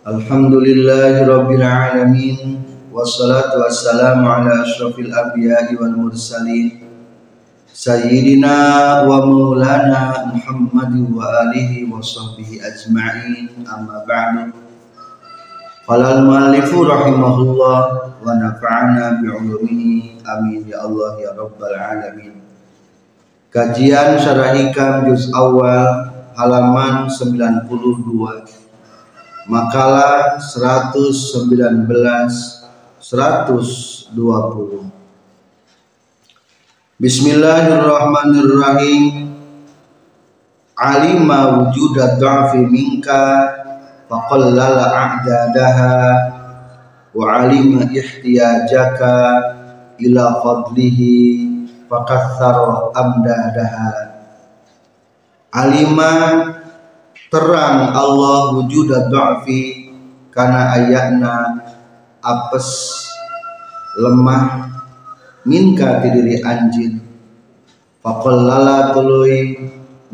Alhamdulillahi wassalatu wassalamu ala asyrafil anbiya'i wal mursalin. Sayyidina wa maulana Muhammad wa alihi wa sahbihi ajma'in. Amma ba'du. Qala al-muallifu rahimahullah wa nafa'ana bi'ulumihi amin. Ya Allah ya rabbal alamin. Kajian syarah hikam juz awal halaman 92 makalah 119 120 Bismillahirrahmanirrahim. Alima wujuda dha'fi minka faqallala a'dadaha wa alima ihtiyajaka ila fadlihi fakaththara amdadaha alima terang Allah wujuda dha'fi kana ayatna apes lemah minka ti diri anjin faqallala tuluy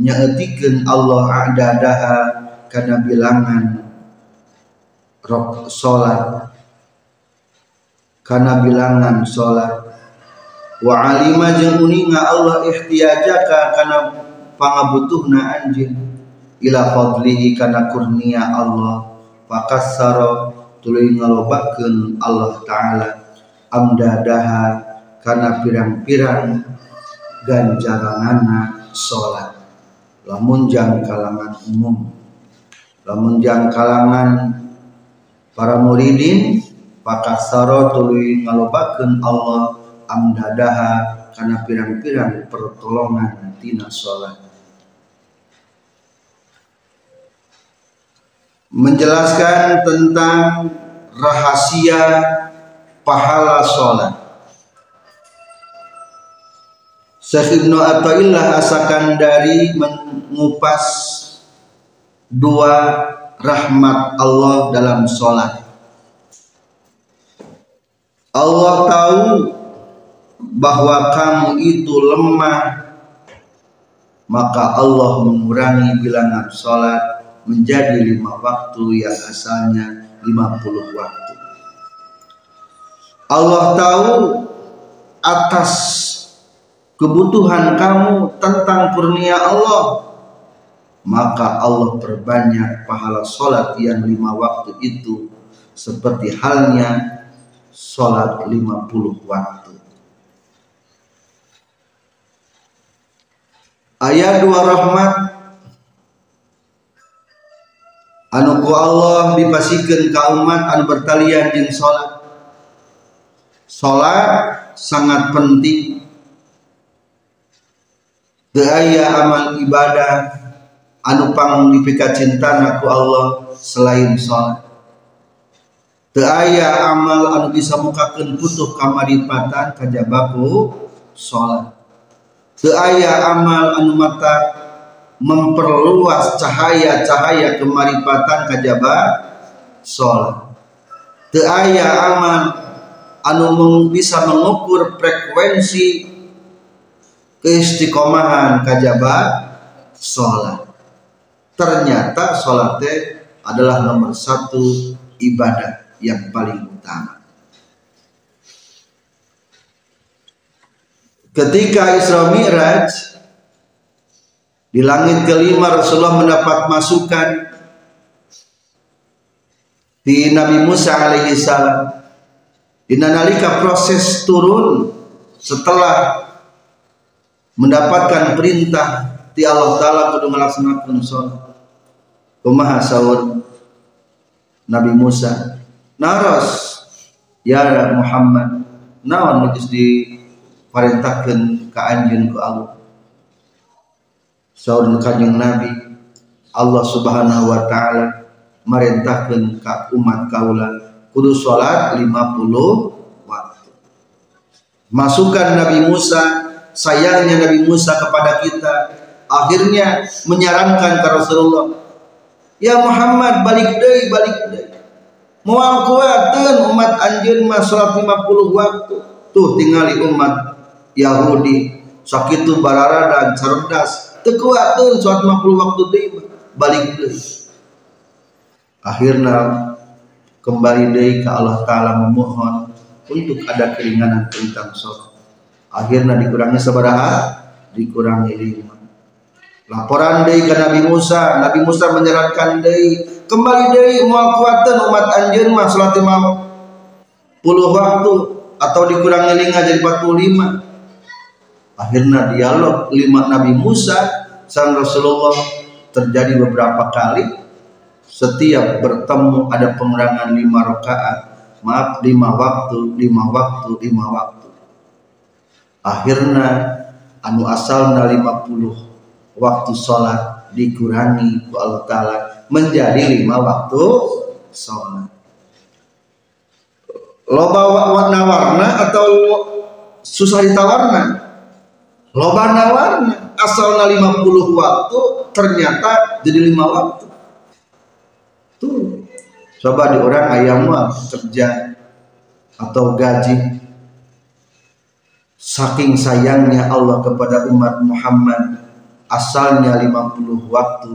nyaetikeun Allah a'dadaha kana bilangan rok salat kana bilangan salat wa alima jeung uninga Allah ihtiyajaka kana pangabutuhna anjeun ila fadlihi kana kurnia Allah. Fakassara tuluy ngalobakeun Allah taala. Amdadaha kana pirang-pirang ganjaranana salat lamun jang kalangan umum. Lamun jang kalangan para muridin pakasaro tuluy ngalobakeun Allah. Amdadaha kana pirang-pirang pertolongan tina salat menjelaskan tentang rahasia pahala salat Syekh Ibnu Athaillah asakan dari mengupas dua rahmat Allah dalam sholat. Allah tahu bahwa kamu itu lemah, maka Allah mengurangi bilangan sholat menjadi lima waktu yang asalnya lima puluh waktu. Allah tahu atas kebutuhan kamu tentang kurnia Allah maka Allah perbanyak pahala sholat yang lima waktu itu seperti halnya sholat lima puluh waktu ayat dua rahmat anu ku Allah dipasikan ke umat anu bertalian jeung sholat sholat sangat penting Daya amal ibadah anu pang dipika cinta ku Allah selain sholat. Daya amal anu bisa mukakeun putuh kamaripatan kajabaku sholat. Daya amal anu mata memperluas cahaya-cahaya kemaripatan kajaba sholat. Daya amal anu bisa mengukur frekuensi keistiqomahan kajaba sholat ternyata sholat adalah nomor satu ibadah yang paling utama ketika Isra Mi'raj di langit kelima Rasulullah mendapat masukan di Nabi Musa alaihi salam. Di nalika proses turun setelah mendapatkan perintah di Allah Ta'ala kudu melaksanakan sholat. Kumaha sahur Nabi Musa? Naros ya Muhammad naon geus diperintahkan ke anjeun ku Allah sahur kanjeng Nabi Allah subhanahu wa ta'ala merintahkan ke umat kaula kudu sholat 50 waktu. Masukan Nabi Musa sayangnya Nabi Musa kepada kita akhirnya menyarankan ke Rasulullah ya Muhammad balik deh balik deh. Mau kuatkan umat anjir mah sholat 50 waktu. Tuh tinggali umat Yahudi sakit tuh barara dan cerdas tekuatkan sholat 50 waktu deh balik deh akhirnya kembali dari ke Allah Ta'ala memohon untuk ada keringanan tentang sholat. Akhirnya dikurangi seberapa? Dikurangi lima. Laporan dari ke Nabi Musa. Nabi Musa menyarankan dari kembali dari mau kuatan umat anjir mah sholat lima puluh waktu atau dikurangi lima jadi 45 akhirnya dialog lima Nabi Musa sang Rasulullah terjadi beberapa kali. Setiap bertemu ada pengurangan lima rakaat. Maaf lima waktu lima waktu lima waktu. Akhirnya anu asalna lima puluh waktu sholat dikurangi ku Allah Ta'ala menjadi lima waktu sholat. Loba warna warna atau susah ditawarna loba warna asalnya lima puluh waktu ternyata jadi lima waktu Tuh. Coba di orang ayam kerja atau gaji. Saking sayangnya Allah kepada umat Muhammad asalnya 50 waktu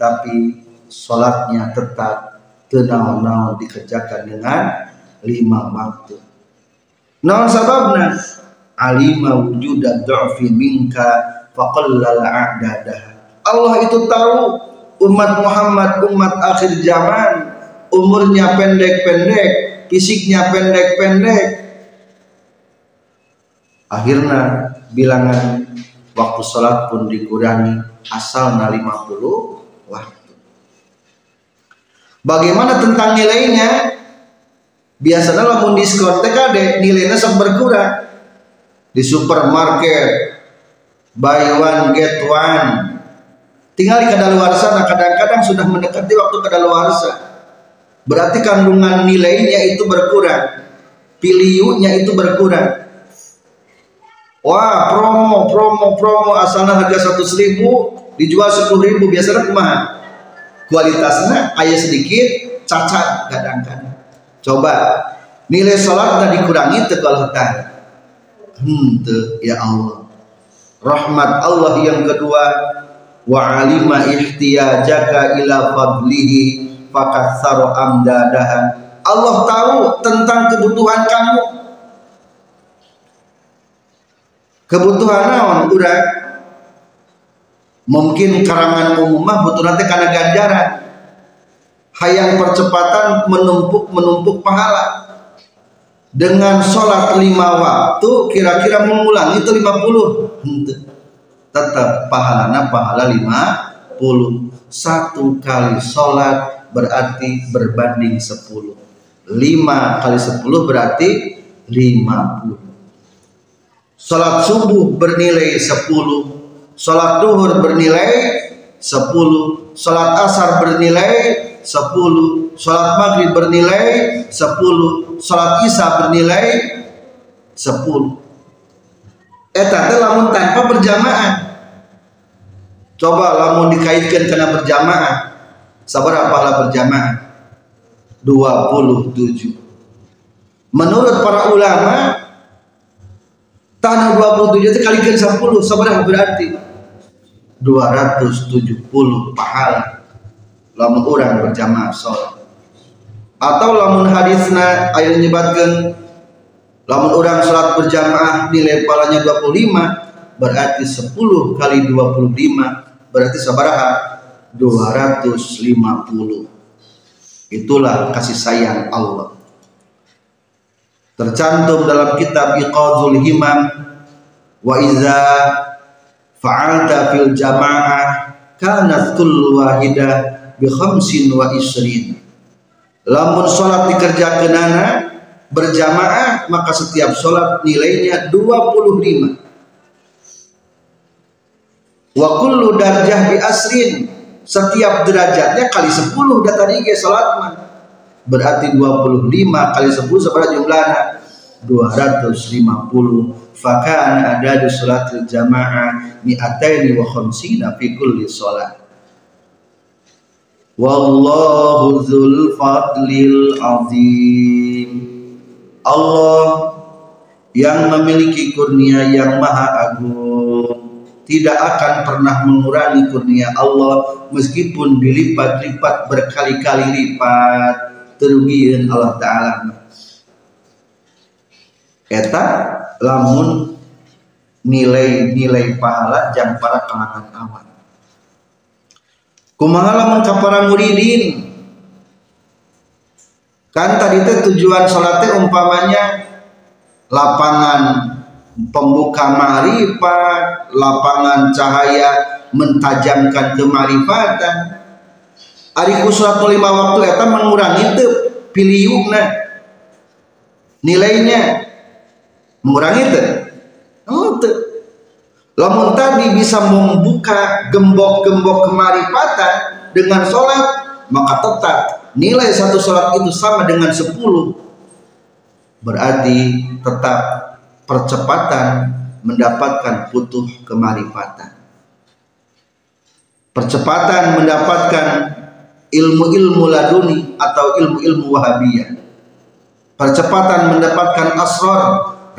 tapi sholatnya tetap tenang-tenang dikerjakan dengan lima waktu. Naon sababna alima wujudan du'fi minka faqallal a'dadah. Allah itu tahu umat Muhammad umat akhir zaman umurnya pendek-pendek fisiknya pendek-pendek. Akhirnya bilangan waktu sholat pun dikurangi asal 50 waktu. Bagaimana tentang nilainya? Biasanya lamun diskotek ada nilainya sok berkurang di supermarket. Buy one get one. Tinggal di kadaluarsa nah kadang-kadang sudah mendekati waktu kadaluarsa. Berarti kandungan nilainya itu berkurang. Piliunya itu berkurang. Wah promo promo promo. Asalnya harga satu ribu dijual sepuluh ribu biasanya kumaha kualitasnya ayah sedikit cacat kadang-kadang. Coba nilai sholat udah dikurangi tegal hmm ya Allah. Rahmat Allah yang kedua. Wa alima ihtiyajaka ila fadlihi fakatsara amdadaha. Allah tahu tentang kebutuhan kamu. Kebutuhan naon urang mungkin karangan umum mah butuh nanti karena ganjaran. Hayang percepatan menumpuk menumpuk pahala dengan sholat lima waktu kira-kira mengulangi itu lima puluh. Tetap pahalana pahala 50 satu kali sholat berarti berbanding 10 5 kali 10 berarti 50 sholat subuh bernilai 10 sholat duhur bernilai 10 sholat asar bernilai 10 sholat maghrib bernilai 10 sholat isya bernilai 10 eta teh lamun tanpa berjamaah. Coba lamun dikaitkan karena berjamaah. Sabar apalah berjamaah? 27 menurut para ulama tanah 27 itu kalikan 10 sabar berarti? 270 pahala. Lamun orang berjamaah sholat atau lamun hadisna ayat nyebatkan lamun orang sholat berjamaah nilai palanya 25 berarti 10 kali 25 berarti sabaraha 250 itulah kasih sayang Allah. Tercantum dalam kitab Iqadul Himam wa iza fa'alta fil jamaah kanat kullu wahidah bi khamsin wa isrin lamun salat dikerjakeun anak berjamaah maka setiap sholat nilainya 25 wa kullu darjah bi asrin setiap derajatnya kali 10 data ke salat mah. Berarti 25 kali 10 seberapa jumlahnya? 250 fakana ada di salat jamaah mi'ataini wa khamsina fi kulli salat wallahu dzul fadlil azim. Allah yang memiliki kurnia yang maha agung tidak akan pernah mengurangi kurnia Allah meskipun dilipat-lipat berkali-kali lipat. Terugian Allah Ta'ala. Eta lamun nilai-nilai pahala jang para kalangan awan kumaha lamun para muridin kan tadi itu tujuan sholatnya umpamanya lapangan pembuka marifat, lapangan cahaya mentajamkan kemarifatan. Ari surat lima waktu eta mengurangi itu pilihuna nilainya mengurangi itu. Itu. Lamun tadi bisa membuka gembok-gembok kemarifatan dengan sholat, maka tetap nilai satu sholat itu sama dengan sepuluh. Berarti tetap percepatan mendapatkan putuh kemarifatan percepatan mendapatkan ilmu-ilmu laduni atau ilmu-ilmu wahabiyah percepatan mendapatkan asrar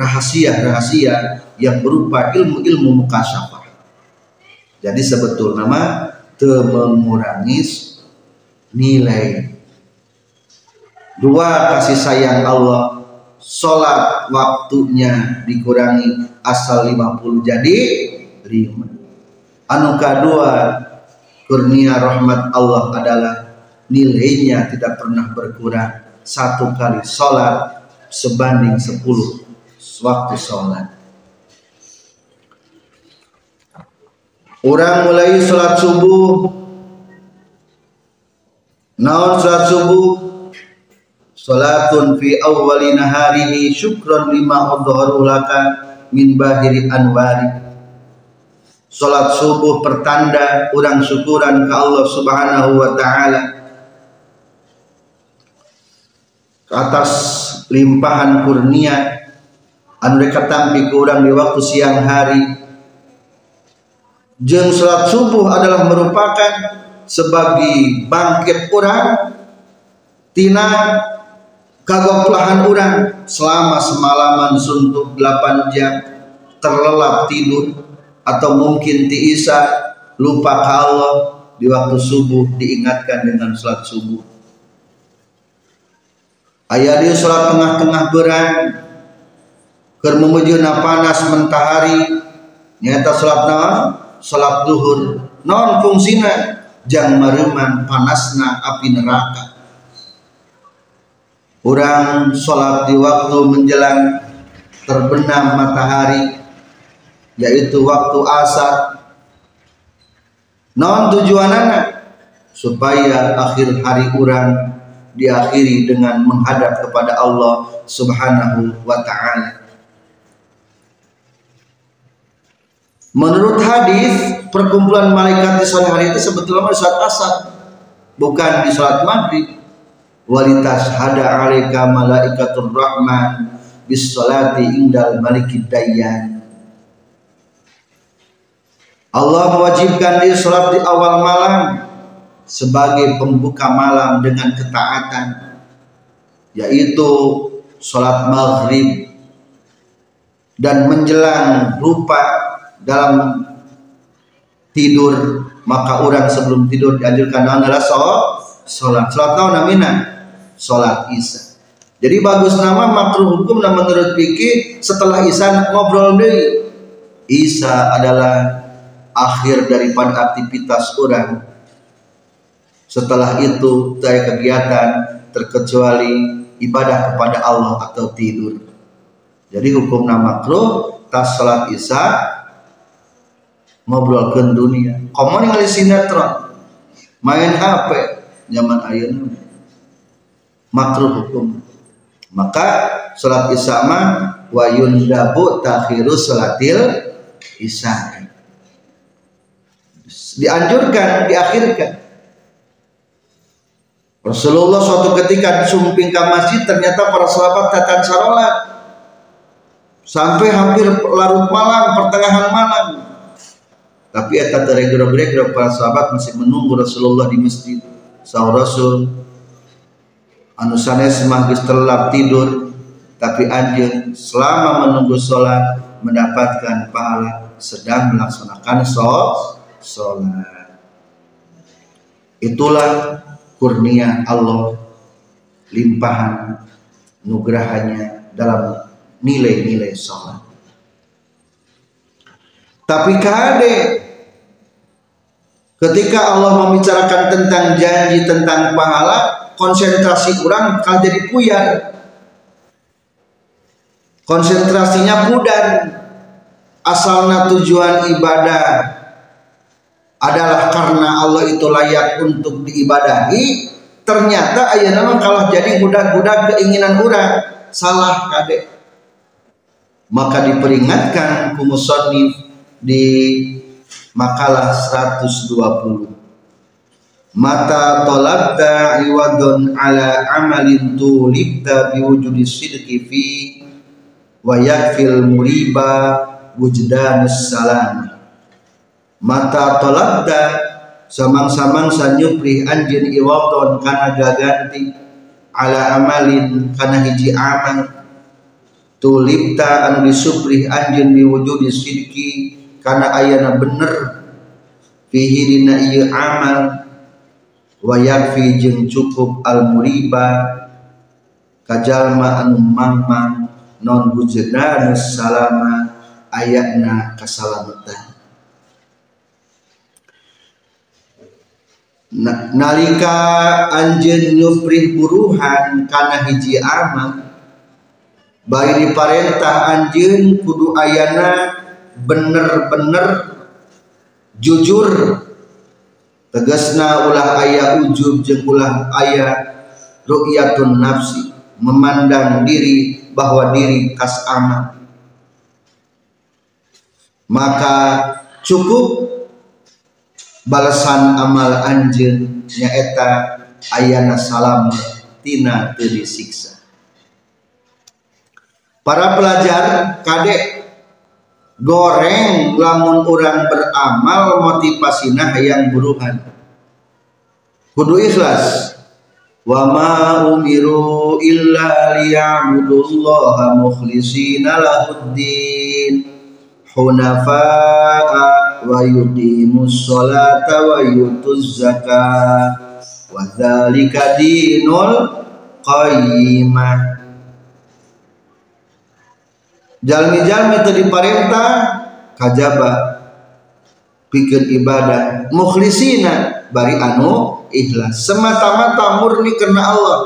rahasia-rahasia yang berupa ilmu-ilmu mukasyafah. Jadi sebetulnya nama mengurangi nilai. Dua kasih sayang Allah sholat waktunya dikurangi asal 50 jadi 5 anu kedua kurnia rahmat Allah adalah nilainya tidak pernah berkurang. Satu kali sholat sebanding 10 waktu sholat. Orang mulai sholat subuh. Naon sholat subuh? Salatun fi awwali naharihi syukran lima adharu laka min bahiri anwari. Salat subuh pertanda urang syukuran ke Allah Subhanahu wa taala. Atas limpahan kurnia anu tampi ke urang di waktu siang hari. Jeung salat subuh adalah merupakan sebagai bangkit orang tina kagoplahan orang selama semalaman suntuk 8 jam terlelap tidur atau mungkin ti Isa lupa ke Allah di waktu subuh diingatkan dengan sholat subuh. Ayat dia sholat tengah-tengah berang ker memuju panas mentahari. Nyata sholat naon? Sholat duhur. Non fungsina jang mareman panasna api neraka. Orang sholat di waktu menjelang terbenam matahari yaitu waktu asar. Non tujuan anak supaya akhir hari orang diakhiri dengan menghadap kepada Allah subhanahu wa ta'ala menurut hadis perkumpulan malaikat di sore hari itu sebetulnya di saat asar bukan di salat maghrib. Walitas hada alaika malaikatur rahman bis salati indal malikid dayyan. Allah mewajibkan di salat di awal malam sebagai pembuka malam dengan ketaatan yaitu salat maghrib dan menjelang rupa dalam tidur maka orang sebelum tidur dianjurkan adalah sholat sholat tahun namina? Sholat isya jadi bagus nama makruh hukum nama menurut fikih setelah isya ngobrol deh. Isya adalah akhir daripada aktivitas orang. Setelah itu dari kegiatan terkecuali ibadah kepada Allah atau tidur. Jadi hukum nama makruh tas sholat isya ngobrol ke dunia. Kamu ningali sinetron main HP zaman ayam makruh hukum. Maka sholat isya ma wa yundabu takhiru sholatil isya. Dianjurkan diakhirkan. Rasulullah suatu ketika disumping ke masjid ternyata para sahabat datang salat sampai hampir larut malam pertengahan malam tapi eta teregreg-regreg para sahabat masih menunggu Rasulullah di masjid. Sahur Rasul anu sanes mah tidur tapi anjeun selama menunggu sholat mendapatkan pahala sedang melaksanakan sholat. Itulah kurnia Allah limpahan nugrahannya dalam nilai-nilai sholat tapi kade ketika Allah membicarakan tentang janji tentang pahala konsentrasi kurang kalau jadi puyar konsentrasinya pudar. Asalnya tujuan ibadah adalah karena Allah itu layak untuk diibadahi ternyata ayah nama kalau jadi budak-budak keinginan orang. Salah kade maka diperingatkan kumusonif di makalah 120 mata tolabta iwadun ala amalin tulibta biwujudi sidqi fi wa yakfil muriba wujdanus salam. Mata tolakta samang-samang sanyupri anjin iwaton kana gaganti ala amalin kana hiji amal. Tulipta anu disupri anjin diwujudi sidki kana ayana bener. Fihi dina ieu amal. Wa yakfi cukup al muriba kajalma anu mamang non bujana salama. Ayatna kasalamatan nalika anjen nyuprih buruhan karena hiji amal bari diparentah anjen kudu ayana bener-bener jujur. Tegasna ulah ayah ujub jeung ulah ayah ru'yatun nafsi memandang diri bahwa diri kas amal maka cukup balasan amal anjeun nyaeta ayana salam tina teu disiksa. Para pelajar kadek goreng lamun orang beramal motivasinya yang buruhan. Kudu ikhlas. Wa ma umiru illa liya'budullaha mukhlisina lahuddin. Hunafa'a wa yuqimus sholata wa yutuz zakah. Wa dzalika dinul qayyimah jalmi-jalmi teu diparentah kajaba. Bikin ibadah. Mukhlisina bari anu ikhlas. Semata-mata murni karena Allah.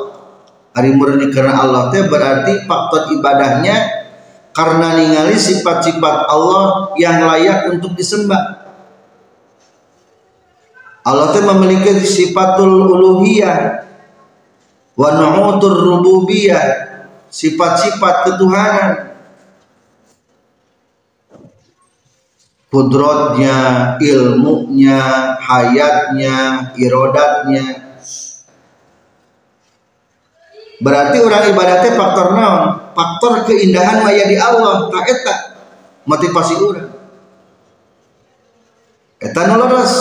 Hari murni karena Allah teh berarti faktor ibadahnya karena ningali sifat-sifat Allah yang layak untuk disembah. Allah itu memiliki sifatul uluhiyah. Wa nu'utur rububiyah, sifat-sifat ketuhanan. Kudrotnya, ilmunya, hayatnya, irodatnya, berarti orang ibadatnya faktor naon? Faktor keindahan maya di Allah. Tak eta. Motivasi orang eta noloros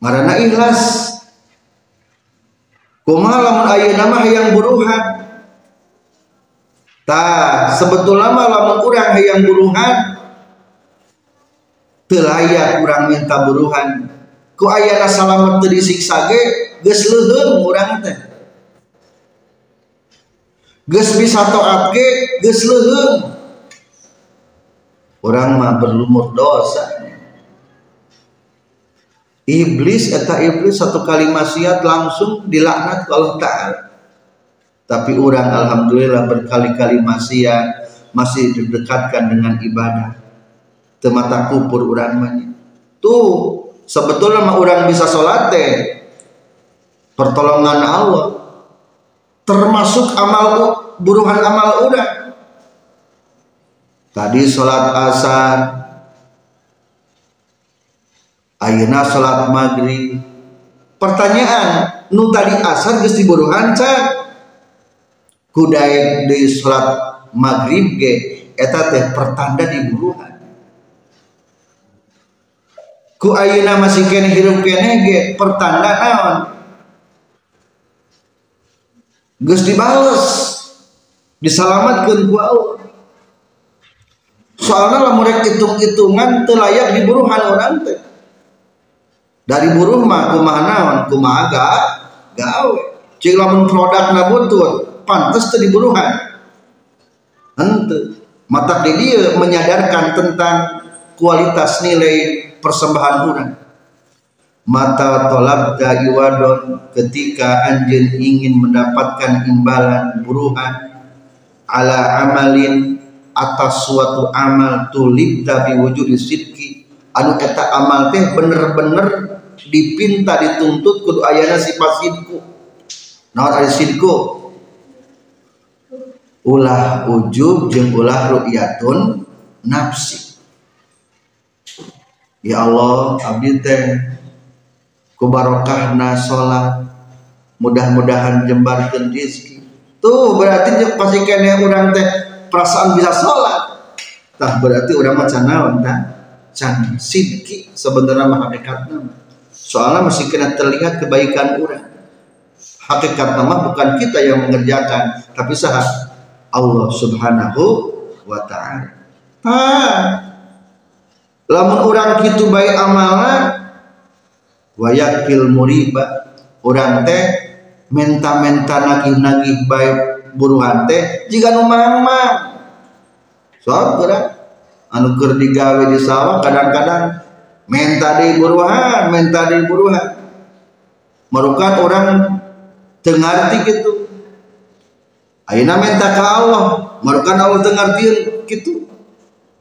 marana ikhlas. Kumaha lamun ayeuna mah hayang buruhan ta sebetulnya mah lamun urang hayang buruhan teu layak urang minta buruhan. Ku ayana salamet teu disiksa ge geus leuheung urang teh. Geus bisa taat ge leuheung. Urang mah berlumur dosa. Iblis eta iblis satu kali maksiat langsung dilaknat Allah taala tapi orang alhamdulillah berkali-kali maksiat masih didekatkan dengan ibadah. Temata kupur orang tuh sebetulnya orang bisa sholat pertolongan Allah. Termasuk amal buruhan amal udah tadi sholat asar. Ayana sholat maghrib. Pertanyaan nu tadi asar geus diburuhan can kudai di salat maghrib ge eta teh pertanda diburuhan ku ayeuna masih kene hirup kene ge pertanda naon? Geus dibales diselamatkeun ku Allah soalnya lah mereka hitung-hitungan telayak diburuhan orang teh. Dari buruh mah kumaha naon? Kumaha ga gawe cik lamun produk na butut pantas teu diburuhan henteu mata di dia menyadarkan tentang kualitas nilai persembahan orang. Mata tolak iwadon ketika anjin ingin mendapatkan imbalan buruhan. Ala amalin atas suatu amal tulib tapi wujud sidki anu eta amal teh bener-bener dipinta dituntut kudu ayana sifat sidku naon ari sidku ulah ujub jeung ulah ru'yatun nafsi. Ya Allah abdi teh ku barokahna salat mudah-mudahan jembarkeun rezeki. Tuh berarti pasti kene urang teh perasaan bisa salat tah berarti urang mah can naon can sidki sebenarnya mah hakikatna soalnya masih kena terlihat kebaikan urang. Hakikat nama bukan kita yang mengerjakan tapi sah Allah subhanahu wa ta'ala. Ah. Lamun orang gitu baik amalan wayakil muriba. Orang teh menta-menta nagih-nagih baik buruhan teh jika nu mamang soal gerak anu keur digawe di sawah kadang-kadang menta di buruhan menta di buruhan. Merukan orang tengarti gitu Ayeuna menta ka Allah. Merukan Allah tengarti gitu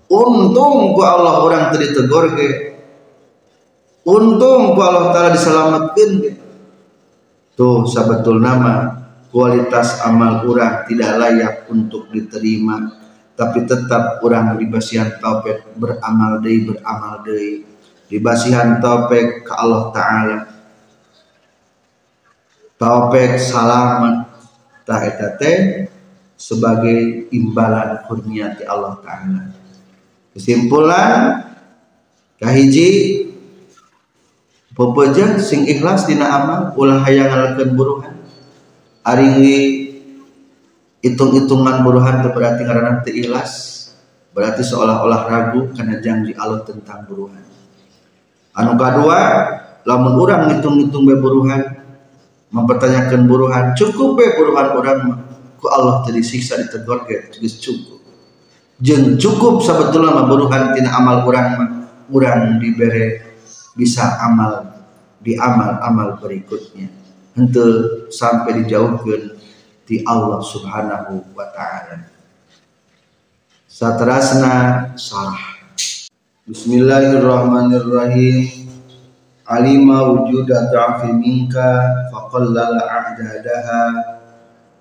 untung ku Allah orang tadi tegur ke untung ku Allah taala diselamatkan ke tuh sabetul nama kualitas amal orang tidak layak untuk diterima tapi tetap orang dibasihan taufik beramal deui beramal deui. Dibasihan taufik ke Allah taala. Taufik salamat tah eta teh sebagai imbalan kurnia Allah taala. Kesimpulan kahiji pepeja sing ikhlas dina amal ulah hayang ngalkeun buruhan. Ari hitung-hitungan buruhan itu berarti karena teu ikhlas berarti seolah-olah ragu karena janji Allah tentang buruhan. Anu kedua lamun urang ngitung-ngitung be buruhan mempertanyakan buruhan cukup be buruhan orang? Ku Allah tadi siksa ditegur ge cukup. Jeng cukup sebetulnya mah buruhan tina amal kurang mah. Kurang diberi bisa amal di amal-amal berikutnya. Untuk sampai dijauhkan di Allah subhanahu wa ta'ala. Satrasna salah. Bismillahirrahmanirrahim alima wujuda da'fi minka faqallala a'dadaha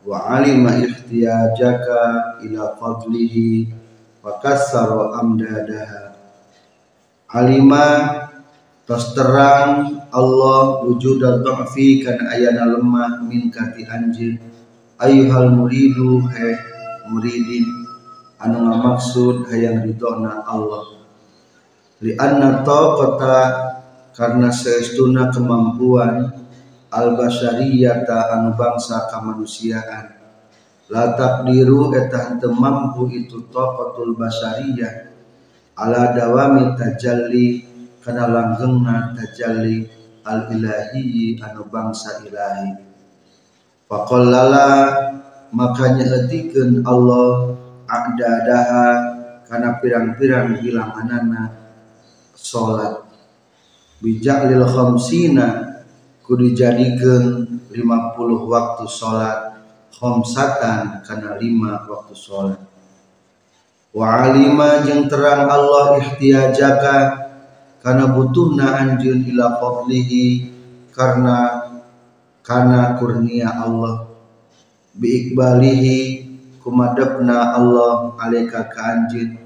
wa alima ihtiyajaka ila fadlihi wa amdadaha. Alima tos terang Allah wujud dha'fi kan ayana lemah min kati anjir. Ayuhal muridu he muridin anu ngamaksud hayang ridona Allah. Li anna taqata karena seestuna kemampuan al basyariyata anu bangsa kemanusiaan. La takdiru eta teu mampu itu taqatul basariyah. Ala dawami tajalli kana langgengna tajalli al ilahi anu bangsa ilahi. Faqallala makanya etikeun Allah a'dadaha kana pirang-pirang bilang anana salat bijaklil khamsina kudu jadikeun 50 waktu salat khomsatan karena lima waktu sholat. Wa alima jeng terang Allah ihtiyajaka karena butuhna anjun ila fadlihi karena karena kurnia Allah. Bi ikbalihi kumadabna Allah alika ka anjin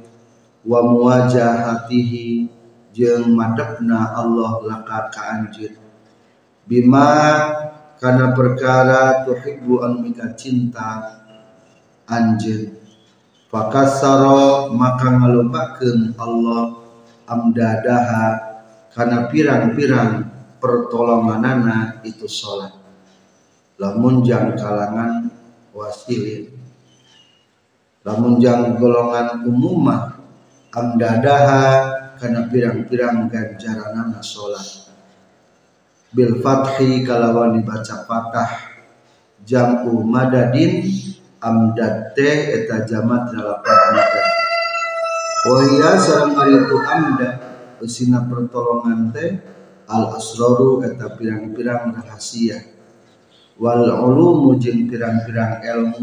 wa muwajahatihi jeung madabna Allah laka ka bima karena perkara tuhibbu anu mika cinta anjeun fakasaro maka ngalombakeun Allah amdadaha karena pirang-pirang pertolonganana itu salat. Lamun jang kalangan wasilin lamun jang golongan umumah amdadaha karena pirang-pirang ganjaranana salat bil fathi kalawan dibaca patah jam'u madadin amdad teh eta jamat dalapan madad. Wahia sareng ari itu amdad usina pertolongan teh al asroru eta pirang-pirang rahasia. Wal ulumu jeung pirang-pirang ilmu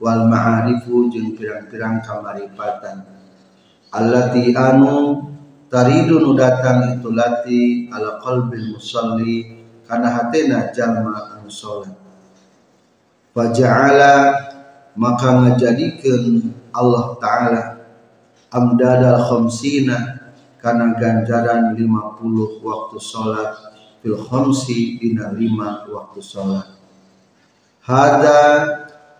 wal ma'arifu jeung pirang-pirang kamaripatan. Allati anu taridu nu datang itu lati ala qalbil musalli kana hatena jalma anu salat faja'ala maka ngajadikeun Allah taala amdadal khamsina kana ganjaran 50 waktu salat fil khamsi dina 5 waktu salat hada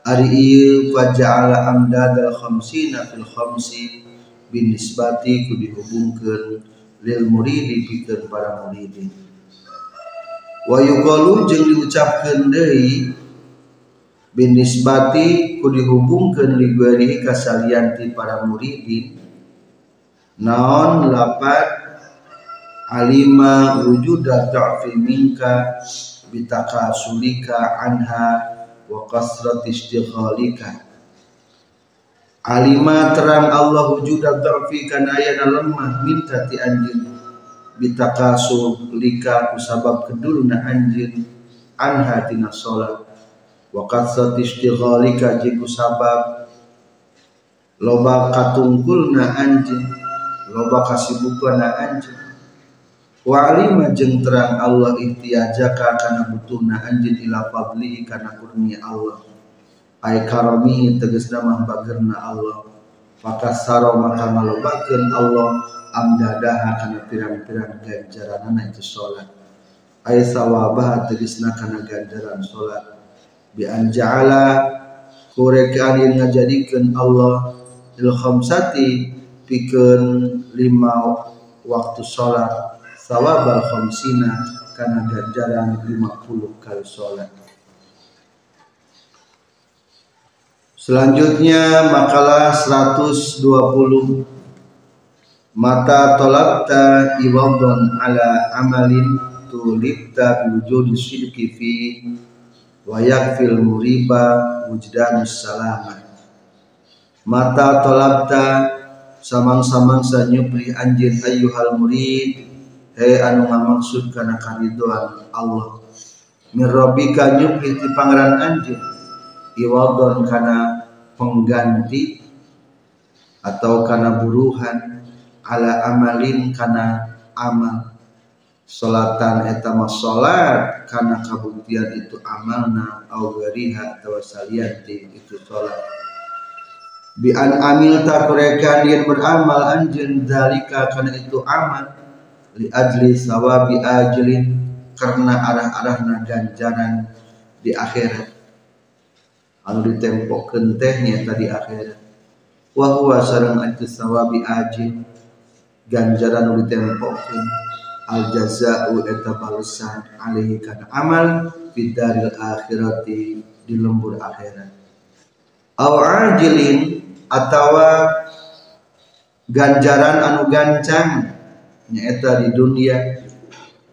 ari ieu faja'ala amdadal khamsina fil khamsi binisbati ku dihubungkan lil muridi pikeun para muridin wa yuqalu jeung diucapkeun deui binisbati ku dihubungkeun li kasalianti para muridin naon lapat? Alima wujuda ta'fi minka bitakasulika anha wa kasrati istighalika alima terang Allah wujuda dha'fi kana ayana lemah minta ti anjin bitakasu lika kusabab kedulna anjin anha tina salat wa qatsat istighalika jiku sabab loba katungkulna anjin loba kasibukana anjin wa alima jeung terang Allah ihtiyajaka kana butuhna anjin ila fadlihi kana kurnia Allah ay karami tegesna mah bagerna Allah. Fakasaro maka malobakeun Allah amdadaha kana pirang-pirang ganjaranana itu salat ay sawabah tegesna kana ganjaran salat bi an ja'ala kurekan yang ngajadikeun Allah il khamsati pikeun lima waktu salat sawabal khamsina kana ganjaran 50 kali salat Selanjutnya makalah 120 Mata tolabta iwadon ala amalin tulibta biwujudi syirki fi wa yakfil muriba wujdanus salama. Mata tolabta samang-samang sanyupli anjir ayyuhal murid. Hei anu ngamaksud kana karidoan Allah. Mirrobika nyupli ti pangeran anjir. Iwadon kana pengganti atau karena buruhan ala amalin karena amal. Salatan eta salat karena kabuktian itu amalna au gariha atau itu salat. Bi an amil ta kurekan yang beramal anjeun dalika karena itu amal. Li ajli sawabi ajlin karena arah-arahna ganjaran di akhirat anu ditempokkeun teh tadi akhirat. Wa huwa sareng sawabi ajin ganjaran anu ditempokkeun al jazaa'u eta balasan alaihi kana amal fidaril akhirati di lembur akhirat. Aw ajilin atawa ganjaran anu gancang nyaeta di dunia.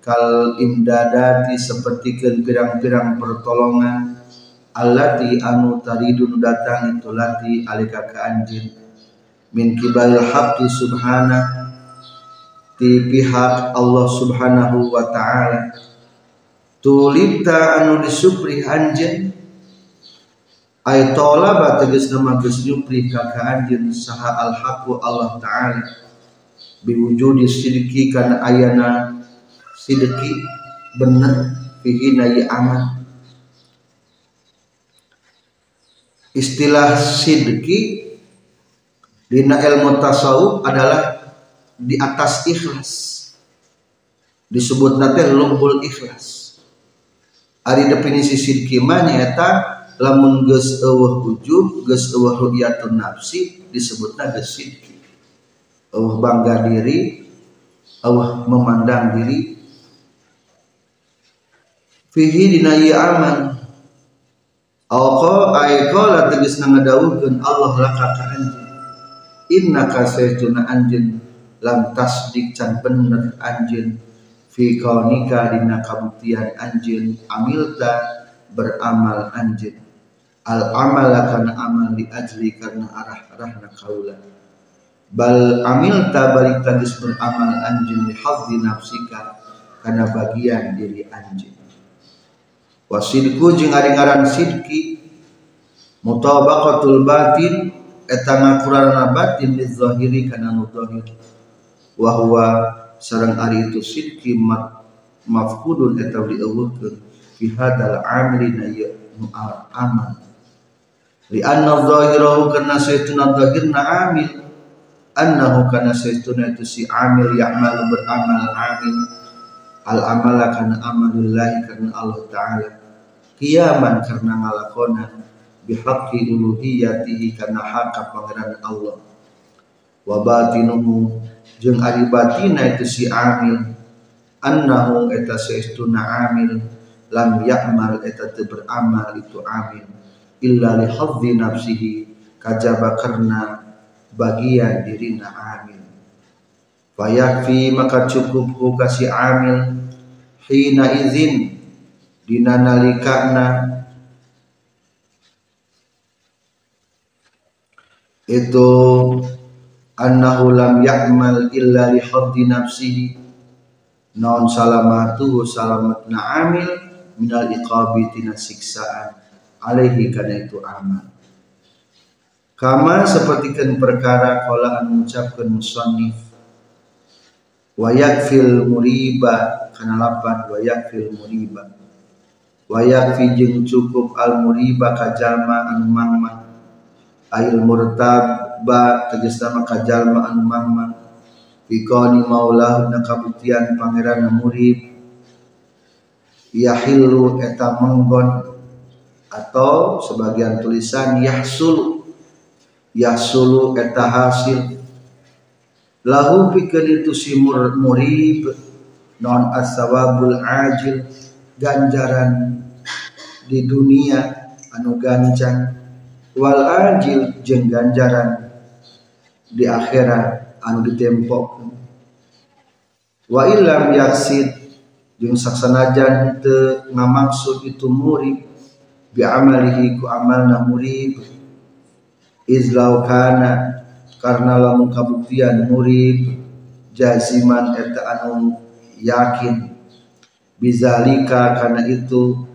Kal imdadati seperti pirang-pirang pertolongan allati anu taridun datang itu lati alika ka anjin min kibalil haqqi subhana ti pihak Allah subhanahu wa ta'ala. Tulita anu disupri anjin ay tolaba tegas nama geus nyupri ka anjin saha al haqqu Allah ta'ala. Biwujudi sidiki kana ayana sidiki bener fihi nayi aman istilah sidki dina ilmu tasawuf adalah di atas ikhlas. Disebut nanti lumbul ikhlas. Ari definisi sidki mah nyaeta lamun geus eueuh ujub geus eueuh ru'yatun nafsi disebutna geus sidki eueuh bangga diri eueuh memandang diri. Fihi dina aman Alqa ay qala tegasna ngadawuhkeun Allah laka ka anjeun innaka saytuna anjeun lam tasdik can bener anjeun fi kaunika dina kabuktian anjeun amilta beramal anjeun al amal kana amal di ajli karena arah-arahna kaula bal amilta balik tagis beramal anjeun li hadzi nafsika kana bagian diri anjeun wasidku jeung ari ngaran sidki mutabaqatul batin eta ngakurana batin li zahiri kana nu zahir wa huwa sarang ari itu sidki mafkudun eta dieuweuhkeun fi hadal amri na nu amal li anna dhahirahu kana saytuna dhahirna amil. Annahu kana saytuna itu si amil ya'malu beramal amil. Al amala kana amalullahi karena Allah taala kiaman karena ngalakonan. Bihaqqi uluhiyatihi karena hak pangeran Allah. Wa batinuhu jeung ari batina itu si amil. Annahu eta saestuna amil lam ya'mal eta teu beramal itu amil. Illa li hadzi nafsihi kajaba karena bagian dirina amil. Fayakfi maka cukup ku kasih amil hina izin dina nalikana itu annahu lam ya'mal illa li haddi nafsihi. Non salamatu salamatna amil minal iqabi tina siksaan. Alaihi kana itu amal. Kama sepertikan perkara kala ngucapkeun musannif. Wa yakfil muriba kana lapan wa yakfil muriba wa yakfi jeung cukup al muriba ka jalma anu mangmang ail murtab ba tegesna maka jalma anu mangma. Bikoni maulah na kabuktian pangeran murid yahillu eta menggon atau sebagian tulisan yahsul yahsulu eta hasil. Lahu pikeun itu si murib. Non asawabul ajil ganjaran di dunia anu gancang. Wal ajil jeung ganjaran di akhirat anu ditempok wa illam yaksid jeung saksanajan teu ngamaksud itu murid bi amalihi ku amalna murid izlau kana karena lamun kabuktian murid jaziman eta anu yakin bizalika karena itu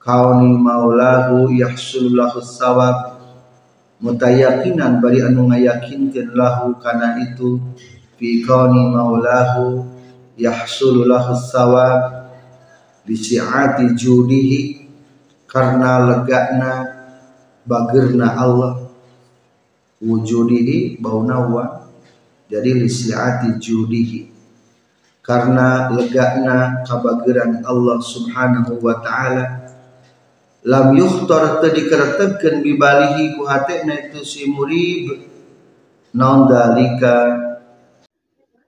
kauni maulahu yahsul sawab. Mutayakinan bari anu ngayakinkeun lahu kana itu fi kauni maulahu yahsulu lahu sawab. Bi si'ati judihi karena legakna bagirna Allah. Wujudihi bauna wa jadi li si'ati judihi karena legakna kabagiran Allah subhanahu wa ta'ala. Lam yukhtar teu dikeretegkeun bibalihi ku hatena itu si murib. Naon dalika?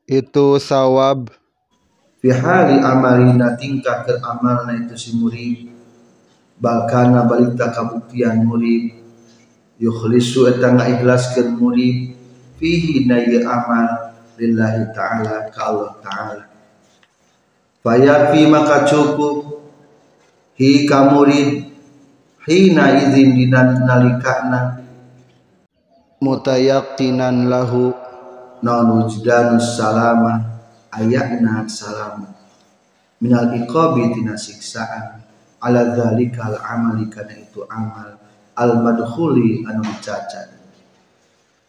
Itu sawab. Fi hali amalina tingkah ke amalna itu si murib. Balkana balita kabuktian murib. Yukhlisu eta ngaikhlaskeun murib. Fihi na amal lillahi ta'ala ka Allah ta'ala fayafi maka cukup. Hi kamurid. Hina izin dinan nalikana. Mutayaqinan lahu. Non wujdanus salama. Ayatna salama. Minal iqabi tina siksaan. Ala dzalikal amali kana itu amal. Al madkhuli anu dicacat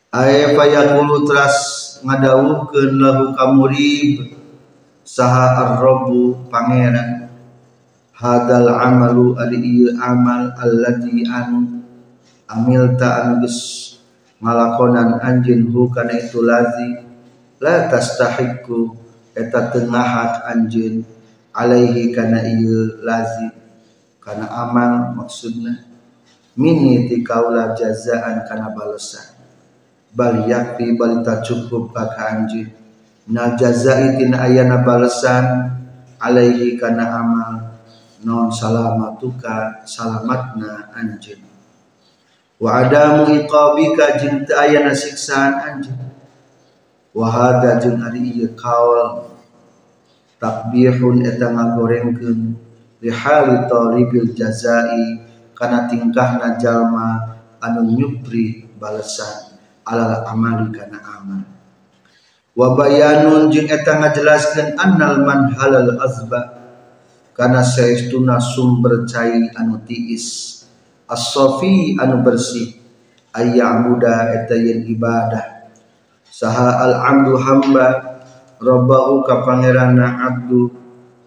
ay fayaqulu tras ngadawuhkeun lahu kamurib saha ar-rabbu pangeran. Hadal amalu ari ieu amal allati anu amilta anu geus ngalakonan anjeun hu kana itu lazi. La tastahiqu eta teu ngahat anjeun alaihi kana ieu lazi. Karena amal maksudnya mini ti kaula jazaan kana balesan. Bal yakfi bal cukup ka anjeun na jazai tina ayana balesan alaihi kana amal non salamatuka salamatna anjeun wa adamu iqabika teu ayana siksaan anjeun wa hada jeung ari ieu kaul takbihun eta ngagorengkeun li hali talibil jazai kana tingkahna jalma anu nyupri balasan alal amali kana amal wa bayanun jeung eta ngajelaskeun annal man halal azba. Kana saestuna sumber cai anu tiis. As-safi anu bersih. Ayyamuda eta yen ibadah. Saha al amdu hamba. Rabbahu ka pangeranna abdu.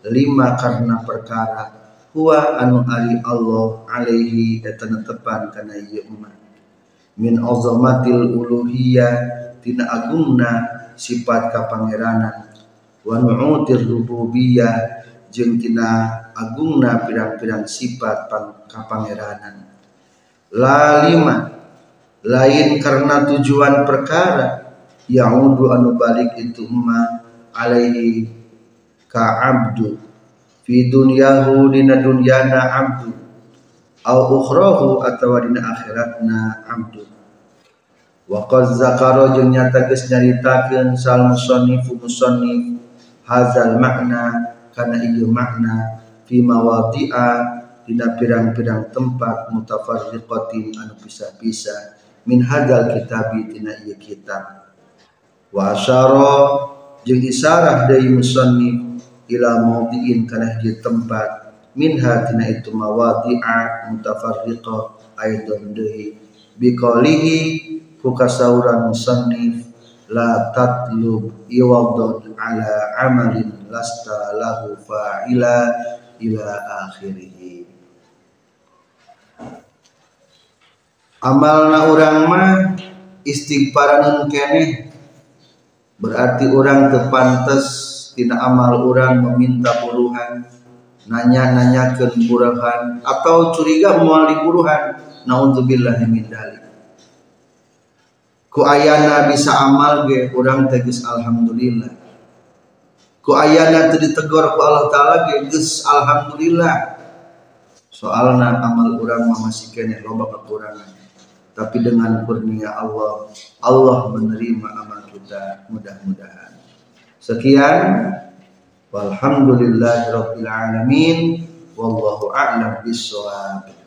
Lima karena perkara. Huwa anu ari Allah alaihi eta netepan kana ieu umat min azamatil uluhiyah tina agungna sifat kapangeranan. Wa nu'utir rububiyah jeung tina agungna pirang-pirang sifat kapangeranan. La lima lain karena tujuan perkara yaudu anu balik itu emak alaihi ka abdu. Fi dunyahu dina dunyana abdu. Au ukhrahu atawa dina akhiratna abdu wa qad zakara jeung nyata geus nyaritakeun sal musannif musannif hazal makna kana ieu makna fi mawadi'a dina pirang-pirang tempat mutafarriqatin anu pisah-pisah min hadal kitabi tina ieu kitab. Wa asyara jeung isarah deui musannif ila mawdi'in kana di tempat minha tina itu mawadi'a mutafarriqah aidan deui. Biqalihi ku kasauran musannif la tatlub iwadun ala amalin lasta lahu fa'ila ila akhirih amalna urang mah istighfaran kene berarti orang tepantes tidak amal orang meminta buruhan nanya-nanya ke atau curiga mau di buruhan. Naudzubillah min ku ayana bisa amal ge orang tegas alhamdulillah. Ku ayana teu ditegur ku Allah taala ge geus alhamdulillah. Soalna amal mah masih kene loba kekurangan. Tapi dengan kurnia Allah Allah menerima amal kita mudah-mudahan. Sekian. Walhamdulillahirabbil alamin. Wallahu a'lam bissawab.